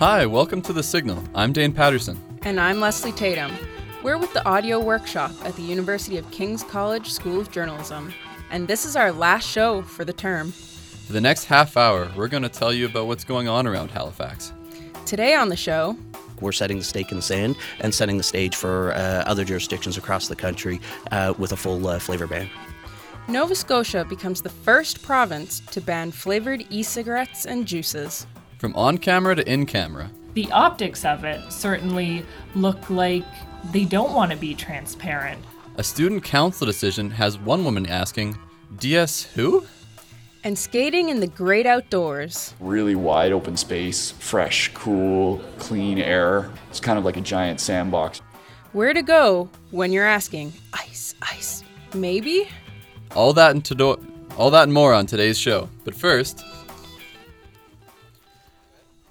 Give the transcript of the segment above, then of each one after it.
Hi, welcome to The Signal. I'm Dane Patterson. And I'm Leslie Tatum. We're with the audio workshop at the University of King's College School of Journalism. And this is our last show for the term. For the next half hour, we're going to tell you about what's going on around Halifax. Today on the show, we're setting the stake in the sand and setting the stage for uh, other jurisdictions across the country uh, with a full uh, flavor ban. Nova Scotia becomes the first province to ban flavored e cigarettes and juices. From on camera to in camera. The optics of it certainly look like they don't want to be transparent. A student council decision has one woman asking, DS who? And skating in the great outdoors. Really wide open space, fresh, cool, clean air. It's kind of like a giant sandbox. Where to go when you're asking, ice, ice, maybe? All that and to all that and more on today's show. But first,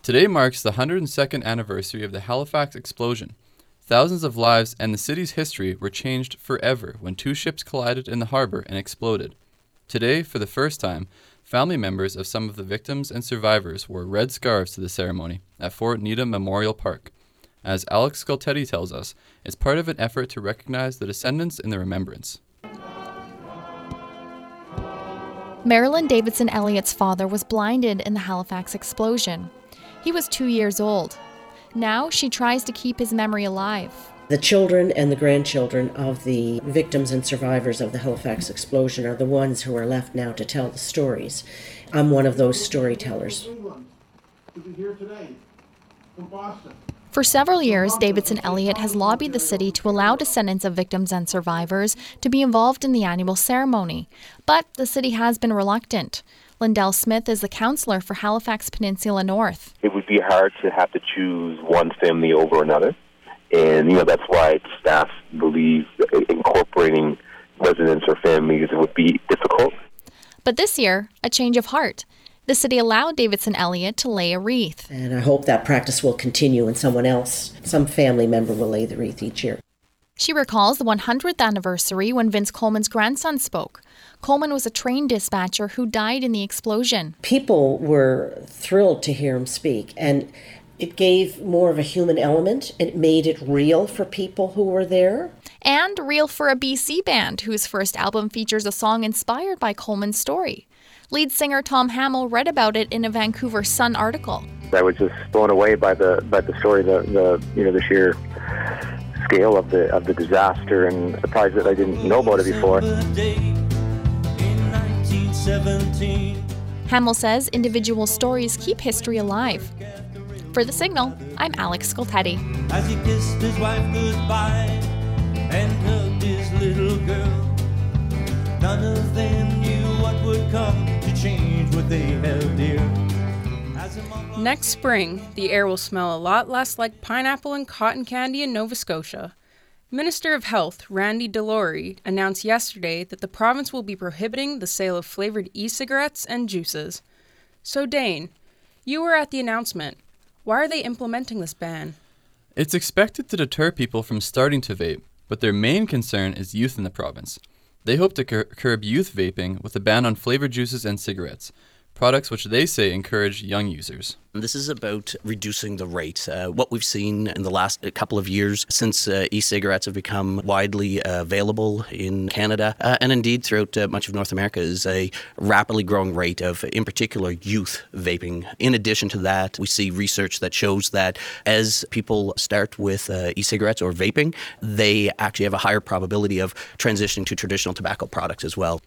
Today marks the 102nd anniversary of the Halifax explosion. Thousands of lives and the city's history were changed forever when two ships collided in the harbor and exploded. Today, for the first time, family members of some of the victims and survivors wore red scarves to the ceremony at Fort Needham Memorial Park. As Alex Scultetti tells us, it's part of an effort to recognize the descendants in the remembrance. Marilyn Davidson Elliott's father was blinded in the Halifax explosion. He was two years old. Now she tries to keep his memory alive. The children and the grandchildren of the victims and survivors of the Halifax explosion are the ones who are left now to tell the stories. I'm one of those storytellers. For several years, Davidson Elliott has lobbied the city to allow descendants of victims and survivors to be involved in the annual ceremony, but the city has been reluctant. Lindell Smith is the counselor for Halifax Peninsula North. It would be hard to have to choose one family over another. And, you know, that's why staff believe incorporating residents or families would be difficult. But this year, a change of heart. The city allowed Davidson Elliott to lay a wreath. And I hope that practice will continue and someone else, some family member, will lay the wreath each year. She recalls the 100th anniversary when Vince Coleman's grandson spoke. Coleman was a train dispatcher who died in the explosion. People were thrilled to hear him speak, and it gave more of a human element. It made it real for people who were there. And real for a BC band whose first album features a song inspired by Coleman's story. Lead singer Tom Hamill read about it in a Vancouver Sun article. I was just blown away by the by the story, the, the you know the sheer scale of the of the disaster and surprised that I didn't know about it before. Hamill says individual stories keep history alive. For The Signal, I'm Alex Scultetti. As he kissed his wife goodbye and hugged his little girl, none of them knew what would come to change what they held dear. Next spring, the air will smell a lot less like pineapple and cotton candy in Nova Scotia. Minister of Health Randy Delorey announced yesterday that the province will be prohibiting the sale of flavored e cigarettes and juices. So, Dane, you were at the announcement. Why are they implementing this ban? It's expected to deter people from starting to vape, but their main concern is youth in the province. They hope to cur- curb youth vaping with a ban on flavored juices and cigarettes, products which they say encourage young users. This is about reducing the rate. Uh, what we've seen in the last couple of years since uh, e cigarettes have become widely uh, available in Canada uh, and indeed throughout uh, much of North America is a rapidly growing rate of, in particular, youth vaping. In addition to that, we see research that shows that as people start with uh, e cigarettes or vaping, they actually have a higher probability of transitioning to traditional tobacco products as well.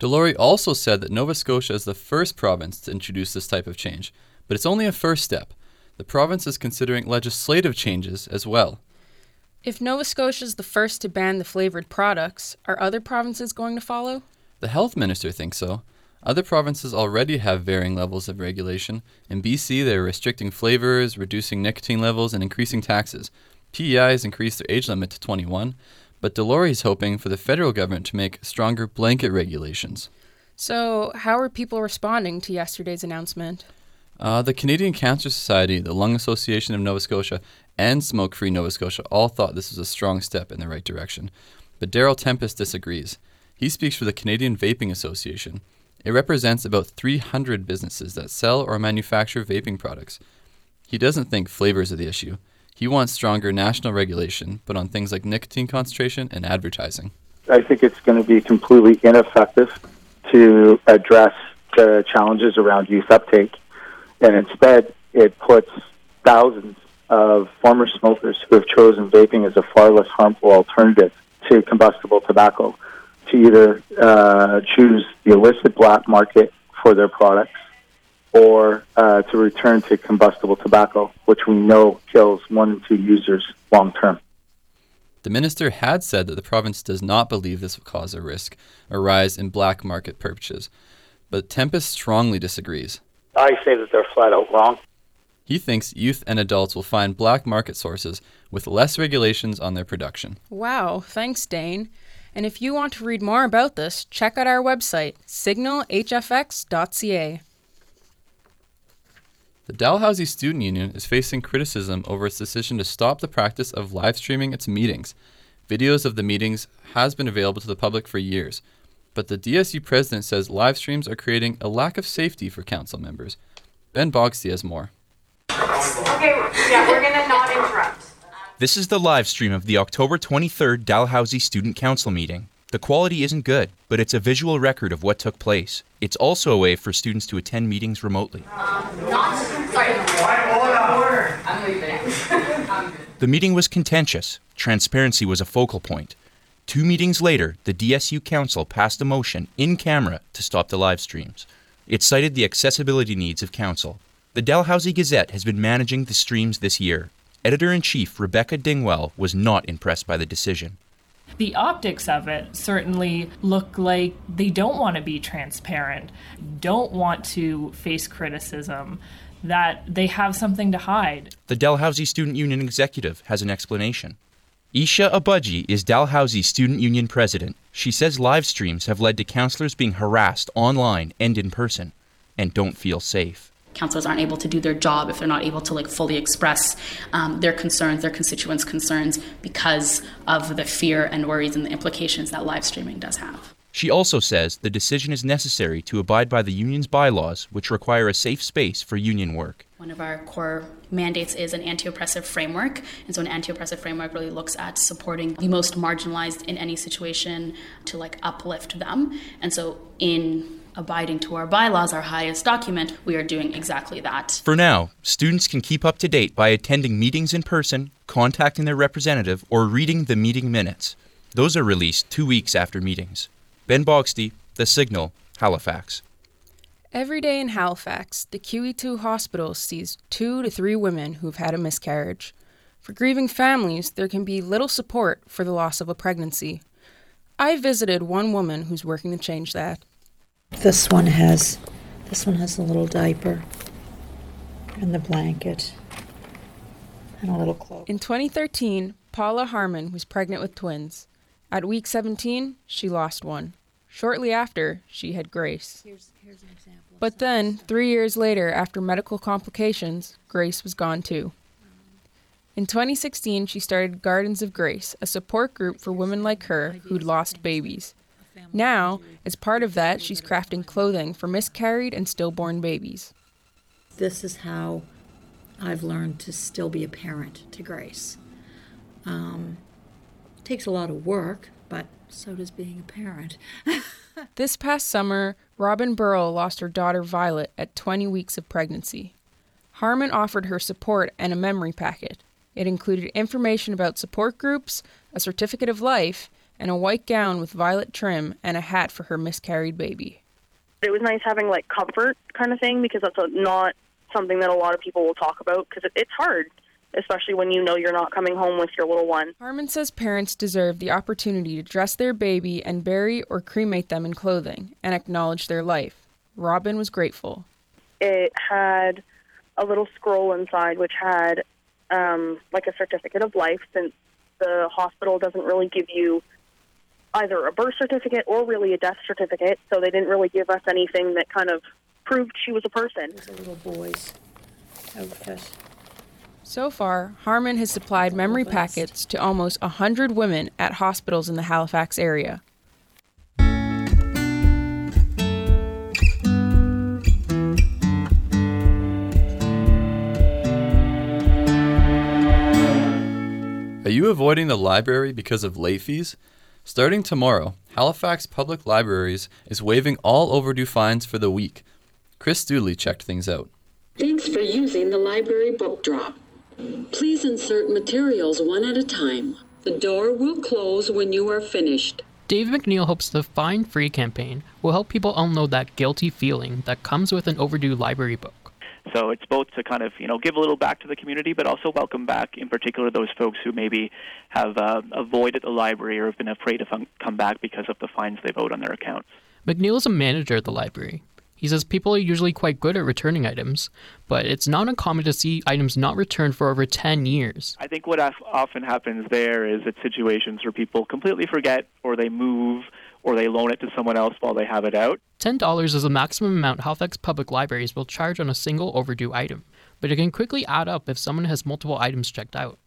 Delorey also said that Nova Scotia is the first province to introduce this type of change, but it's only a first step. The province is considering legislative changes as well. If Nova Scotia is the first to ban the flavored products, are other provinces going to follow? The health minister thinks so. Other provinces already have varying levels of regulation. In BC, they're restricting flavors, reducing nicotine levels, and increasing taxes. PEI has increased their age limit to 21, but Delorey is hoping for the federal government to make stronger blanket regulations. So, how are people responding to yesterday's announcement? Uh, the Canadian Cancer Society, the Lung Association of Nova Scotia, and Smoke Free Nova Scotia all thought this was a strong step in the right direction. But Daryl Tempest disagrees. He speaks for the Canadian Vaping Association. It represents about 300 businesses that sell or manufacture vaping products. He doesn't think flavors are the issue. He wants stronger national regulation, but on things like nicotine concentration and advertising. I think it's going to be completely ineffective to address the challenges around youth uptake, and instead it puts thousands of former smokers who have chosen vaping as a far less harmful alternative to combustible tobacco to either uh, choose the illicit black market for their products or uh, to return to combustible tobacco, which we know kills one in two users long term. The minister had said that the province does not believe this will cause a risk, a rise in black market purchases, but Tempest strongly disagrees. I say that they're flat out wrong. He thinks youth and adults will find black market sources with less regulations on their production. Wow, thanks, Dane. And if you want to read more about this, check out our website, signalhfx.ca. The Dalhousie Student Union is facing criticism over its decision to stop the practice of live streaming its meetings. Videos of the meetings has been available to the public for years, but the DSU president says live streams are creating a lack of safety for council members. Ben Bogsty has more. Okay, yeah, we're gonna not interrupt. This is the live stream of the October 23rd Dalhousie Student Council meeting. The quality isn't good, but it's a visual record of what took place. It's also a way for students to attend meetings remotely. The meeting was contentious. Transparency was a focal point. Two meetings later, the DSU Council passed a motion in camera to stop the live streams. It cited the accessibility needs of Council. The Dalhousie Gazette has been managing the streams this year. Editor in chief Rebecca Dingwell was not impressed by the decision. The optics of it certainly look like they don't want to be transparent, don't want to face criticism, that they have something to hide. The Dalhousie Student Union executive has an explanation. Isha Abaji is Dalhousie Student Union president. She says live streams have led to counselors being harassed online and in person and don't feel safe counselors aren't able to do their job if they're not able to like fully express um, their concerns their constituents concerns because of the fear and worries and the implications that live streaming does have she also says the decision is necessary to abide by the union's bylaws, which require a safe space for union work. One of our core mandates is an anti oppressive framework. And so, an anti oppressive framework really looks at supporting the most marginalized in any situation to like uplift them. And so, in abiding to our bylaws, our highest document, we are doing exactly that. For now, students can keep up to date by attending meetings in person, contacting their representative, or reading the meeting minutes. Those are released two weeks after meetings. Ben Bogsty, The Signal, Halifax. Every day in Halifax, the QE2 hospital sees two to three women who've had a miscarriage. For grieving families, there can be little support for the loss of a pregnancy. I visited one woman who's working to change that. This one has this one has a little diaper and the blanket and a little cloak. In 2013, Paula Harmon was pregnant with twins. At week 17, she lost one. Shortly after, she had Grace. Here's, here's but then, three years later, after medical complications, Grace was gone too. In 2016, she started Gardens of Grace, a support group for women like her who'd lost babies. Now, as part of that, she's crafting clothing for miscarried and stillborn babies. This is how I've learned to still be a parent to Grace. Um, it takes a lot of work, but so does being a parent. this past summer, Robin Burrell lost her daughter Violet at 20 weeks of pregnancy. Harmon offered her support and a memory packet. It included information about support groups, a certificate of life, and a white gown with violet trim and a hat for her miscarried baby. It was nice having like comfort kind of thing because that's a, not something that a lot of people will talk about because it, it's hard, especially when you know you're not coming home with your little one. Harmon says parents deserve the opportunity to dress their baby and bury or cremate them in clothing and acknowledge their life. Robin was grateful. It had a little scroll inside which had um, like a certificate of life since the hospital doesn't really give you either a birth certificate or really a death certificate, so they didn't really give us anything that kind of proved she was a person. Little boys. So far, Harmon has supplied memory packets to almost 100 women at hospitals in the Halifax area. Are you avoiding the library because of late fees? Starting tomorrow, Halifax Public Libraries is waiving all overdue fines for the week. Chris Dooley checked things out. Thanks for using the library book drop. Please insert materials one at a time. The door will close when you are finished. Dave McNeil hopes the Fine Free campaign will help people unload that guilty feeling that comes with an overdue library book. So it's both to kind of you know give a little back to the community, but also welcome back, in particular, those folks who maybe have uh, avoided the library or have been afraid to fun- come back because of the fines they've owed on their accounts. McNeil is a manager at the library. He says people are usually quite good at returning items, but it's not uncommon to see items not returned for over 10 years. I think what often happens there is it's situations where people completely forget or they move or they loan it to someone else while they have it out. $10 is the maximum amount Halifax Public Libraries will charge on a single overdue item, but it can quickly add up if someone has multiple items checked out.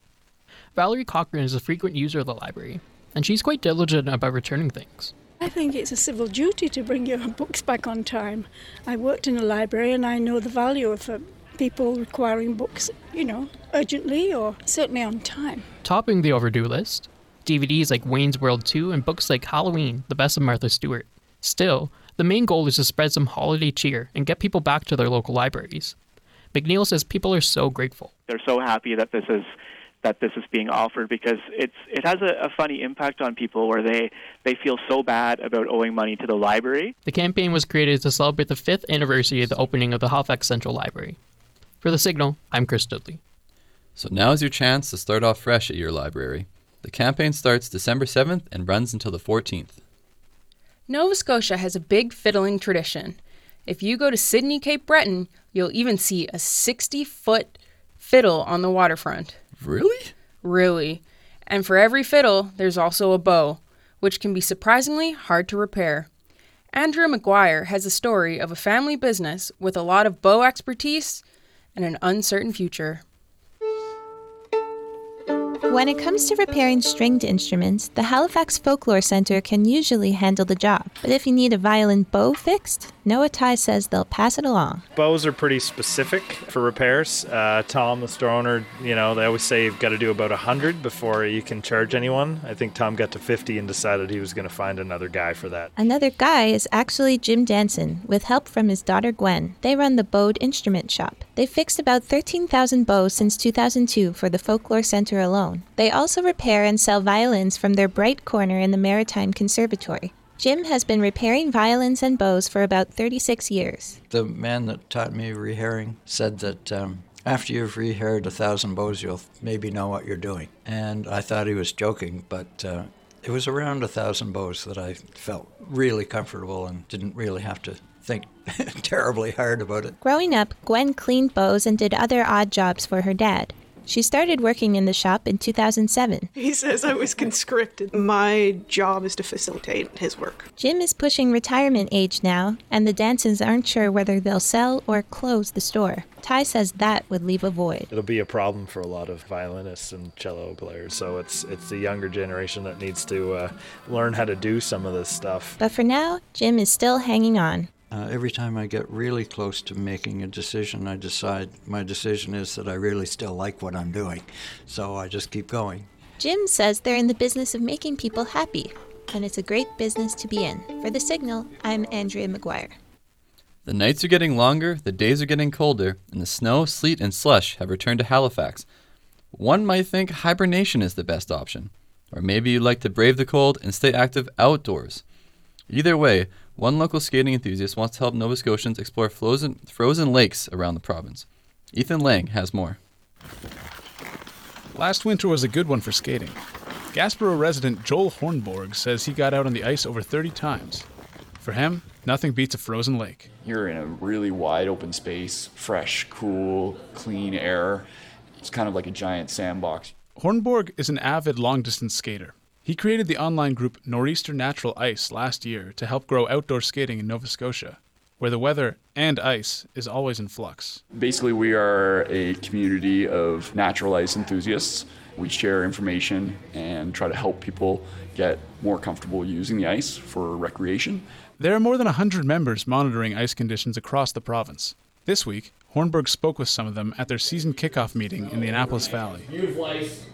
Valerie Cochran is a frequent user of the library, and she's quite diligent about returning things. I think it's a civil duty to bring your books back on time. I worked in a library and I know the value of uh, people requiring books, you know, urgently or certainly on time. Topping the overdue list, DVDs like Wayne's World 2 and books like Halloween, The Best of Martha Stewart. Still, the main goal is to spread some holiday cheer and get people back to their local libraries. McNeil says people are so grateful. They're so happy that this is that this is being offered because it's it has a, a, funny impact on people where they they feel so bad about owing money to the library. The campaign was created to celebrate the fifth anniversary of the opening of the Halifax Central Library. For the Signal, I'm Chris Dudley. So now is your chance to start off fresh at your library. The campaign starts December 7th and runs until the 14th. Nova Scotia has a big fiddling tradition. If you go to Sydney Cape Breton, you'll even see a 60 foot fiddle on the waterfront. Really? Really. And for every fiddle, there's also a bow, which can be surprisingly hard to repair. Andrea McGuire has a story of a family business with a lot of bow expertise and an uncertain future. When it comes to repairing stringed instruments, the Halifax Folklore Centre can usually handle the job. But if you need a violin bow fixed, Noah Ty says they'll pass it along. Bows are pretty specific for repairs. Uh, Tom, the store owner, you know, they always say you've got to do about 100 before you can charge anyone. I think Tom got to 50 and decided he was going to find another guy for that. Another guy is actually Jim Danson, with help from his daughter Gwen. They run the Bowed Instrument Shop. They've fixed about 13,000 bows since 2002 for the Folklore Centre alone. They also repair and sell violins from their bright corner in the Maritime Conservatory. Jim has been repairing violins and bows for about 36 years. The man that taught me rehairing said that um, after you've rehaired a thousand bows, you'll maybe know what you're doing. And I thought he was joking, but uh, it was around a thousand bows that I felt really comfortable and didn't really have to think terribly hard about it. Growing up, Gwen cleaned bows and did other odd jobs for her dad. She started working in the shop in 2007. He says I was conscripted. My job is to facilitate his work. Jim is pushing retirement age now, and the Dansons aren't sure whether they'll sell or close the store. Ty says that would leave a void. It'll be a problem for a lot of violinists and cello players, so it's it's the younger generation that needs to uh, learn how to do some of this stuff. But for now, Jim is still hanging on. Uh, every time I get really close to making a decision, I decide my decision is that I really still like what I'm doing. So I just keep going. Jim says they're in the business of making people happy, and it's a great business to be in. For The Signal, I'm Andrea McGuire. The nights are getting longer, the days are getting colder, and the snow, sleet, and slush have returned to Halifax. One might think hibernation is the best option, or maybe you'd like to brave the cold and stay active outdoors. Either way, one local skating enthusiast wants to help Nova Scotians explore frozen, frozen lakes around the province. Ethan Lang has more. Last winter was a good one for skating. Guysborough resident Joel Hornborg says he got out on the ice over 30 times. For him, nothing beats a frozen lake. You're in a really wide open space, fresh, cool, clean air. It's kind of like a giant sandbox. Hornborg is an avid long distance skater. He created the online group Nor'easter Natural Ice last year to help grow outdoor skating in Nova Scotia, where the weather and ice is always in flux. Basically, we are a community of natural ice enthusiasts. We share information and try to help people get more comfortable using the ice for recreation. There are more than 100 members monitoring ice conditions across the province. This week, Hornborg spoke with some of them at their season kickoff meeting in the Annapolis Valley. Beautiful ice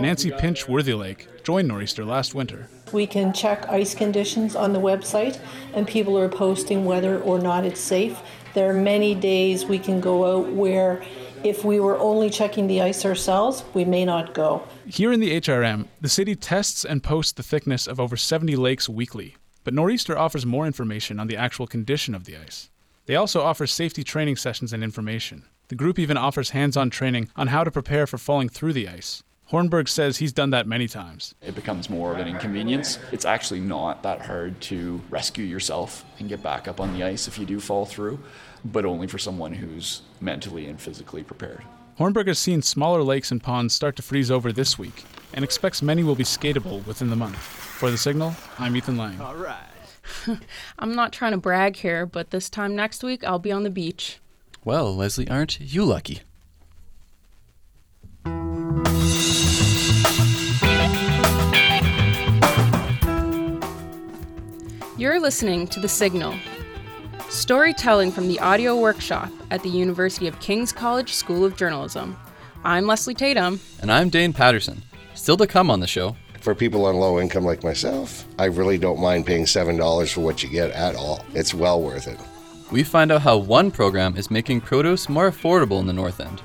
Nancy Pinch Worthylake joined Nor'easter last winter. We can check ice conditions on the website, and people are posting whether or not it's safe. There are many days we can go out where if we were only checking the ice ourselves, we may not go. Here in the HRM, the city tests and posts the thickness of over 70 lakes weekly, but Nor'easter offers more information on the actual condition of the ice. They also offer safety training sessions and information. The group even offers hands on training on how to prepare for falling through the ice. Hornborg says he's done that many times. It becomes more of an inconvenience. It's actually not that hard to rescue yourself and get back up on the ice if you do fall through, but only for someone who's mentally and physically prepared. Hornborg has seen smaller lakes and ponds start to freeze over this week and expects many will be skatable within the month. For The Signal, I'm Ethan Lang. All right. I'm not trying to brag here, but this time next week I'll be on the beach. Well, Leslie, aren't you lucky? You're listening to The Signal, storytelling from the audio workshop at the University of King's College School of Journalism. I'm Leslie Tatum. And I'm Dane Patterson. Still to come on the show. For people on low income like myself, I really don't mind paying $7 for what you get at all. It's well worth it. We find out how one program is making produce more affordable in the North End.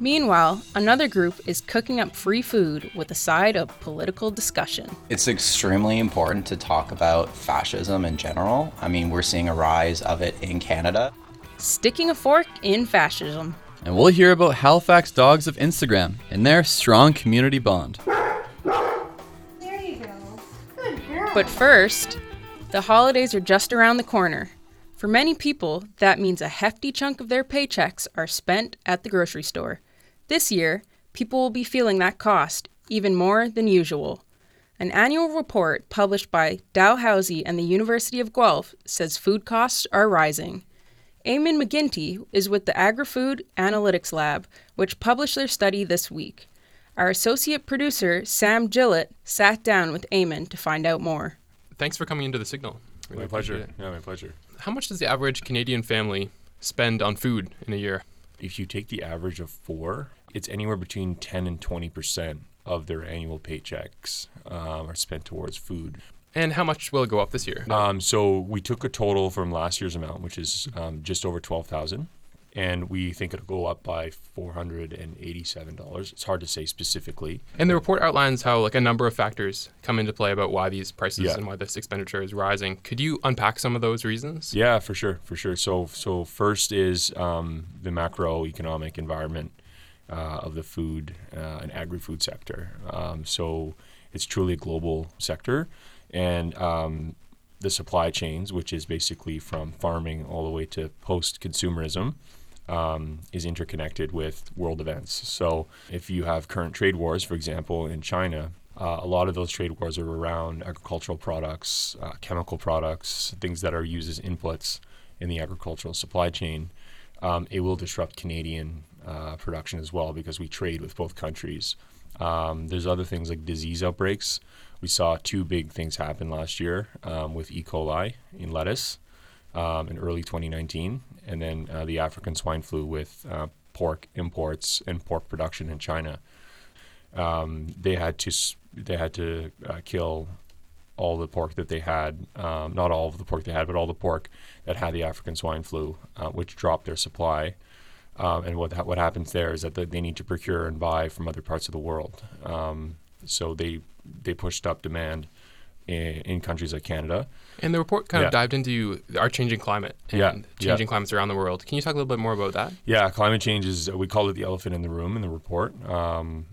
Meanwhile, another group is cooking up free food with a side of political discussion. It's extremely important to talk about fascism in general. I mean, we're seeing a rise of it in Canada. Sticking a fork in fascism. And we'll hear about Halifax Dogs of Instagram and their strong community bond. There you go. Good girl. But first, the holidays are just around the corner. For many people, that means a hefty chunk of their paychecks are spent at the grocery store. This year, people will be feeling that cost even more than usual. An annual report published by Dalhousie and the University of Guelph says food costs are rising. Eamon McGinty is with the AgriFood Analytics Lab, which published their study this week. Our associate producer, Sam Gillett, sat down with Eamon to find out more. Thanks for coming into the signal. Really my pleasure. Yeah, my pleasure. How much does the average Canadian family spend on food in a year? If you take the average of four, it's anywhere between 10 and 20 percent of their annual paychecks um, are spent towards food. And how much will it go up this year? Um, so we took a total from last year's amount, which is um, just over twelve thousand, and we think it'll go up by four hundred and eighty-seven dollars. It's hard to say specifically. And the report outlines how like a number of factors come into play about why these prices Yeah. and why this expenditure is rising. Could you unpack some of those reasons? Yeah, for sure, for sure. So, so first is um, the macroeconomic environment uh, of the food uh, and agri-food sector. Um, so, it's truly a global sector, and um, the supply chains, which is basically from farming all the way to post-consumerism. Um, is interconnected with world events. So, if you have current trade wars, for example, in China, uh, a lot of those trade wars are around agricultural products, uh, chemical products, things that are used as inputs in the agricultural supply chain. Um, it will disrupt Canadian uh, production as well because we trade with both countries. Um, there's other things like disease outbreaks. We saw two big things happen last year um, with E. coli in lettuce um, in early 2019, and then uh, the African swine flu with uh, pork imports and pork production in China um, they had to they had to uh, kill all the pork that they had, um, not all of the pork they had, but all the pork that had the African swine flu, uh, which dropped their supply. Um, and what ha- what happens there is that they, they need to procure and buy from other parts of the world. Um, so they they pushed up demand in, in countries like Canada. And the report kind Yeah. of dived into our changing climate and Yeah, changing yeah. climates around the world. Can you talk a little bit more about that? Yeah, climate change is, we call it the elephant in the room in the report. Um,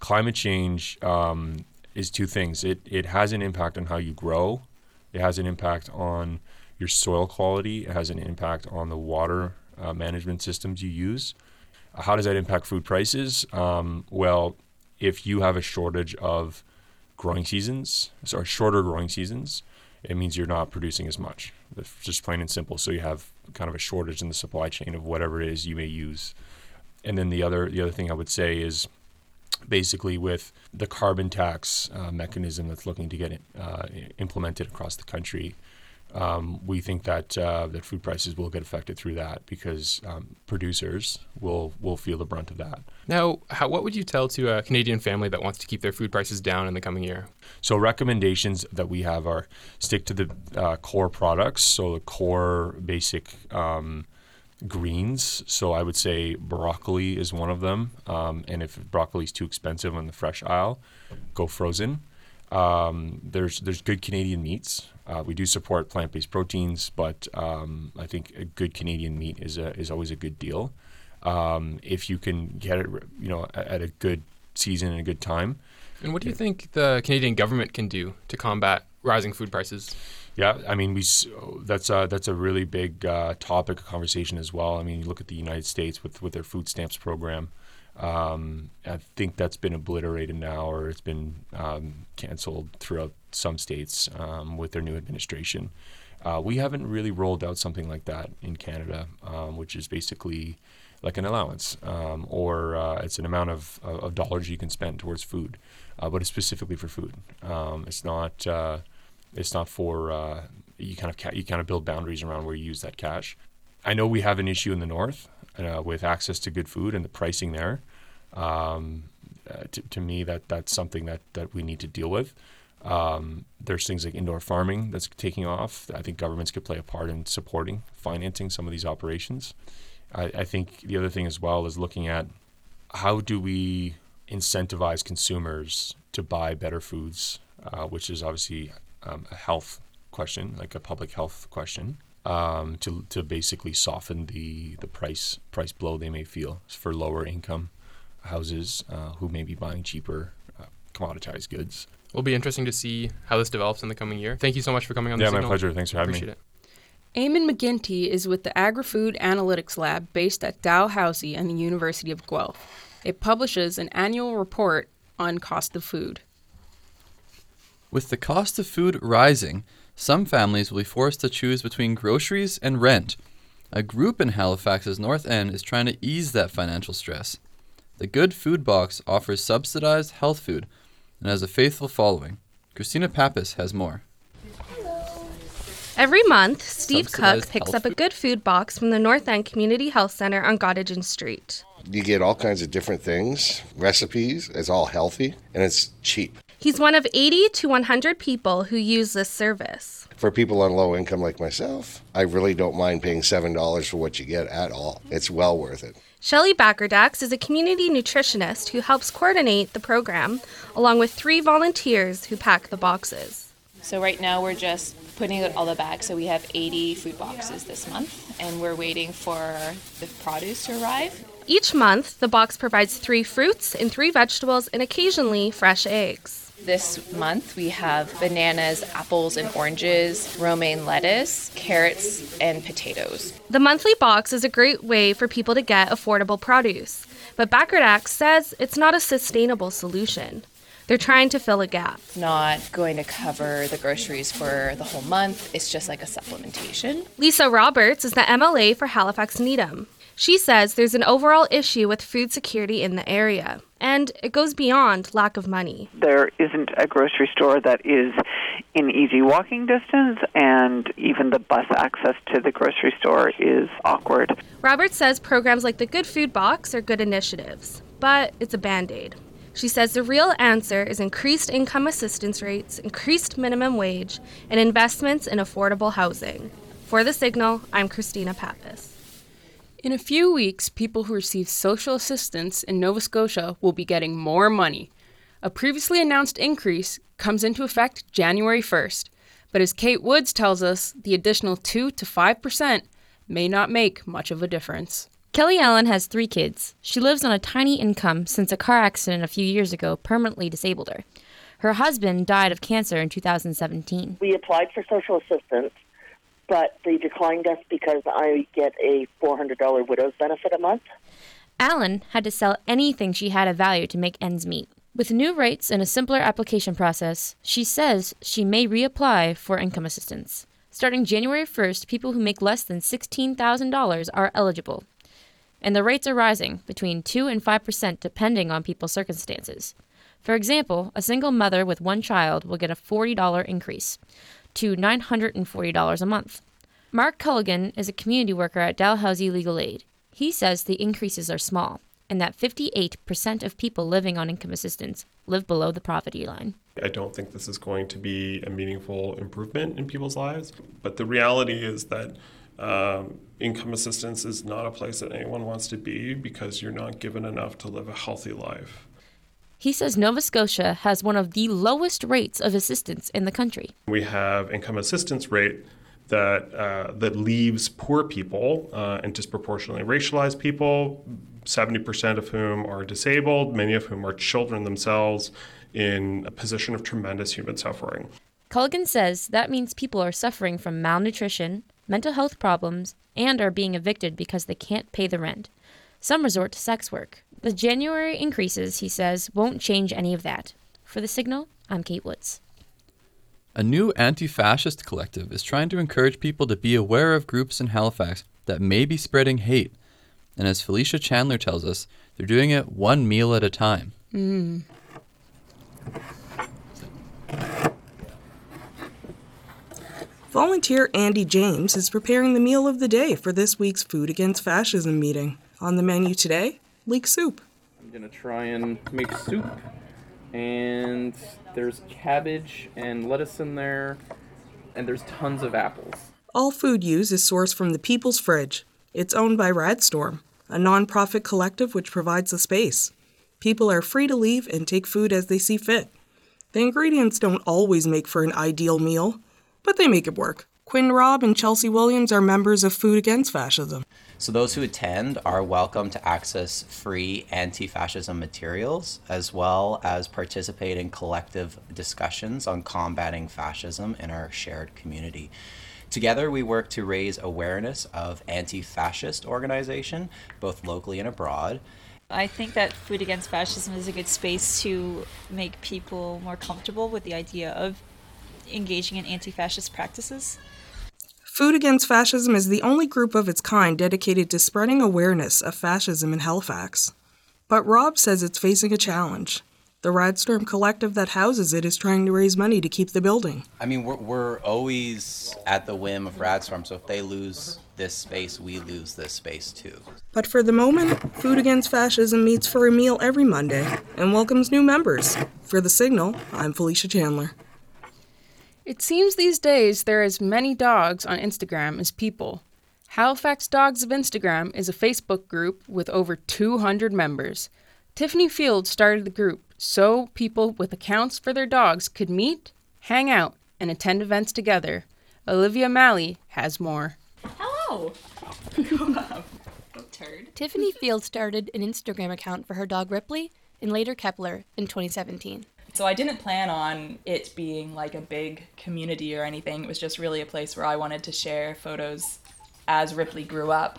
climate change um, is two things it, it has an impact on how you grow, it has an impact on your soil quality, it has an impact on the water uh, management systems you use. How does that impact food prices? Um, well, if you have a shortage of growing seasons, sorry, shorter growing seasons, it means you're not producing as much. That's just plain and simple. So you have kind of a shortage in the supply chain of whatever it is you may use. And then the other the other thing I would say is basically with the carbon tax uh, mechanism that's looking to get uh, implemented across the country. Um, we think that uh, that food prices will get affected through that because um, producers will will feel the brunt of that. Now, how, what would you tell to a Canadian family that wants to keep their food prices down in the coming year? So recommendations that we have are stick to the uh, core products, so the core basic um, greens. So I would say broccoli is one of them, um, and if broccoli is too expensive on the fresh aisle, go frozen. Um, there's there's good Canadian meats. Uh, we do support plant-based proteins, but um, I think a good Canadian meat is a, is always a good deal. Um, if you can get it, you know, at a good season and a good time. And what do you think the Canadian government can do to combat rising food prices? Yeah, I mean, we that's a, that's a really big uh, topic of conversation as well. I mean, you look at the United States with with their food stamps program. Um, I think that's been obliterated now, or it's been um, canceled throughout some states um, with their new administration. Uh, we haven't really rolled out something like that in Canada, um, which is basically like an allowance, um, or uh, it's an amount of, of dollars you can spend towards food, uh, but it's specifically for food. Um, it's not uh, it's not for uh, you kind of ca- you kind of build boundaries around where you use that cash. I know we have an issue in the north uh, with access to good food and the pricing there. Um, uh, to, to, me, that that's something that, that we need to deal with. Um, there's things like indoor farming that's taking off. I think governments could play a part in supporting, financing some of these operations. I, I think the other thing as well is looking at how do we incentivize consumers to buy better foods, uh, which is obviously um, a health question, like a public health question um, to to basically soften the the price price blow they may feel for lower income houses uh, who may be buying cheaper uh, commoditized goods. It'll be interesting to see how this develops in the coming year. Thank you so much for coming on. Yeah, the my signal. pleasure. Thanks for having Appreciate me. It. Eamon McGinty is with the Agri-Food Analytics Lab based at Dalhousie and the University of Guelph. It publishes an annual report on cost of food. With the cost of food rising, some families will be forced to choose between groceries and rent. A group in Halifax's North End is trying to ease that financial stress. The Good Food Box offers subsidized health food and has a faithful following. Christina Pappas has more. Every month, Steve Cook picks up a good food box from the North End Community Health Center on Gottingen Street. You get all kinds of different things, recipes. It's all healthy and it's cheap. He's one of 80 to 100 people who use this service. For people on low income like myself, I really don't mind paying $7 for what you get at all. It's well worth it. Shelley Backerdax is a community nutritionist who helps coordinate the program, along with three volunteers who pack the boxes. So right now we're just putting out all the bags. So we have 80 food boxes this month, and we're waiting for the produce to arrive. Each month, the box provides three fruits and three vegetables and occasionally fresh eggs. This month we have bananas, apples, and oranges, romaine lettuce, carrots, and potatoes. The monthly box is a great way for people to get affordable produce, but Backerdax says it's not a sustainable solution. They're trying to fill a gap. Not going to cover the groceries for the whole month. It's just like a supplementation. Lisa Roberts is the MLA for Halifax Needham. She says there's an overall issue with food security in the area, and it goes beyond lack of money. There isn't a grocery store that is in easy walking distance, and even the bus access to the grocery store is awkward. Roberts says programs like the Good Food Box are good initiatives, but it's a band aid. She says the real answer is increased income assistance rates, increased minimum wage, and investments in affordable housing. For The Signal, I'm Christina Pappas. In a few weeks, people who receive social assistance in Nova Scotia will be getting more money. A previously announced increase comes into effect January 1st, but as Kate Woods tells us, the additional 2 to 5% may not make much of a difference. Kelly Allen has three kids. She lives on a tiny income since a car accident a few years ago permanently disabled her. Her husband died of cancer in 2017. We applied for social assistance, but they declined us because I get a $400 widow's benefit a month. Allen had to sell anything she had of value to make ends meet. With new rates and a simpler application process, she says she may reapply for income assistance. Starting January 1st, people who make less than $16,000 are eligible. And the rates are rising between 2 and 5% depending on people's circumstances. For example, a single mother with one child will get a $40 increase. To $940 a month. Mark Culligan is a community worker at Dalhousie Legal Aid. He says the increases are small and that 58% of people living on income assistance live below the poverty line. I don't think this is going to be a meaningful improvement in people's lives, but the reality is that um, income assistance is not a place that anyone wants to be because you're not given enough to live a healthy life. He says Nova Scotia has one of the lowest rates of assistance in the country. We have income assistance rate that uh, that leaves poor people uh, and disproportionately racialized people, 70% of whom are disabled, many of whom are children themselves, in a position of tremendous human suffering. Culligan says that means people are suffering from malnutrition, mental health problems, and are being evicted because they can't pay the rent. Some resort to sex work. The January increases, he says, won't change any of that. For The Signal, I'm Kate Woods. A new anti fascist collective is trying to encourage people to be aware of groups in Halifax that may be spreading hate. And as Felicia Chandler tells us, they're doing it one meal at a time. Mm. Volunteer Andy James is preparing the meal of the day for this week's Food Against Fascism meeting. On the menu today, leek soup. I'm gonna try and make soup, and there's cabbage and lettuce in there, and there's tons of apples. All food used is sourced from the People's Fridge. It's owned by Radstorm, a nonprofit collective which provides the space. People are free to leave and take food as they see fit. The ingredients don't always make for an ideal meal, but they make it work. Quinn Robb and Chelsea Williams are members of Food Against Fascism. So, those who attend are welcome to access free anti fascism materials as well as participate in collective discussions on combating fascism in our shared community. Together, we work to raise awareness of anti fascist organization, both locally and abroad. I think that Food Against Fascism is a good space to make people more comfortable with the idea of engaging in anti fascist practices. Food Against Fascism is the only group of its kind dedicated to spreading awareness of fascism in Halifax. But Rob says it's facing a challenge. The Radstorm collective that houses it is trying to raise money to keep the building. I mean, we're, we're always at the whim of Radstorm, so if they lose this space, we lose this space too. But for the moment, Food Against Fascism meets for a meal every Monday and welcomes new members. For The Signal, I'm Felicia Chandler. It seems these days there are as many dogs on Instagram as people. Halifax Dogs of Instagram is a Facebook group with over 200 members. Tiffany Field started the group so people with accounts for their dogs could meet, hang out, and attend events together. Olivia Malley has more. Hello! Turd. Tiffany Field started an Instagram account for her dog Ripley and later Kepler in 2017. So I didn't plan on it being like a big community or anything. It was just really a place where I wanted to share photos as Ripley grew up.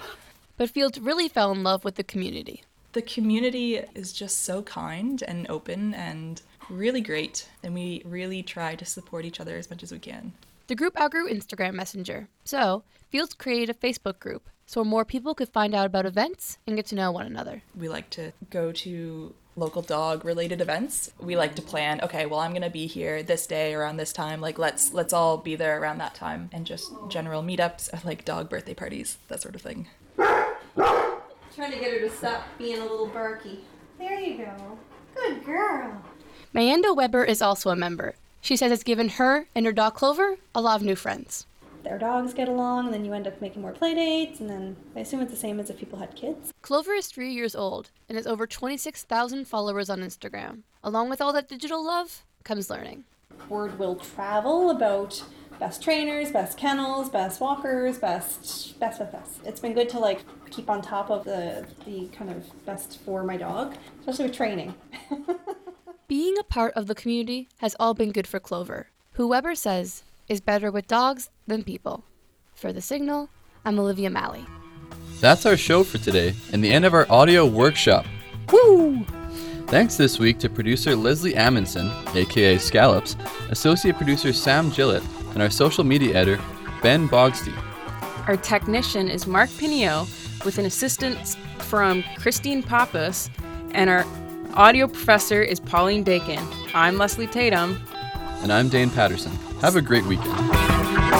But Field really fell in love with the community. The community is just so kind and open and really great, and we really try to support each other as much as we can. The group outgrew Instagram Messenger, so Fields created a Facebook group so more people could find out about events and get to know one another. We like to go to local dog related events. We like to plan, okay, well I'm going to be here this day around this time. Like let's let's all be there around that time and just general meetups like dog birthday parties, that sort of thing. Trying to get her to stop being a little barky. There you go. Good girl. Mayenda Weber is also a member. She says it's given her and her dog Clover a lot of new friends their dogs get along, and then you end up making more play dates, and then I assume it's the same as if people had kids. Clover is three years old and has over 26,000 followers on Instagram. Along with all that digital love comes learning. Word will travel about best trainers, best kennels, best walkers, best best best best. It's been good to like keep on top of the the kind of best for my dog, especially with training. Being a part of the community has all been good for Clover, who Weber says is better with dogs than people. For The Signal, I'm Olivia Malley. That's our show for today and the end of our audio workshop. Woo! Thanks this week to producer Leslie Amundson, aka Scallops, associate producer Sam Gillett, and our social media editor, Ben Bogsty. Our technician is Mark Pinio, with an assistance from Christine Pappas, and our audio professor is Pauline Bacon. I'm Leslie Tatum and I'm Dane Patterson. Have a great weekend.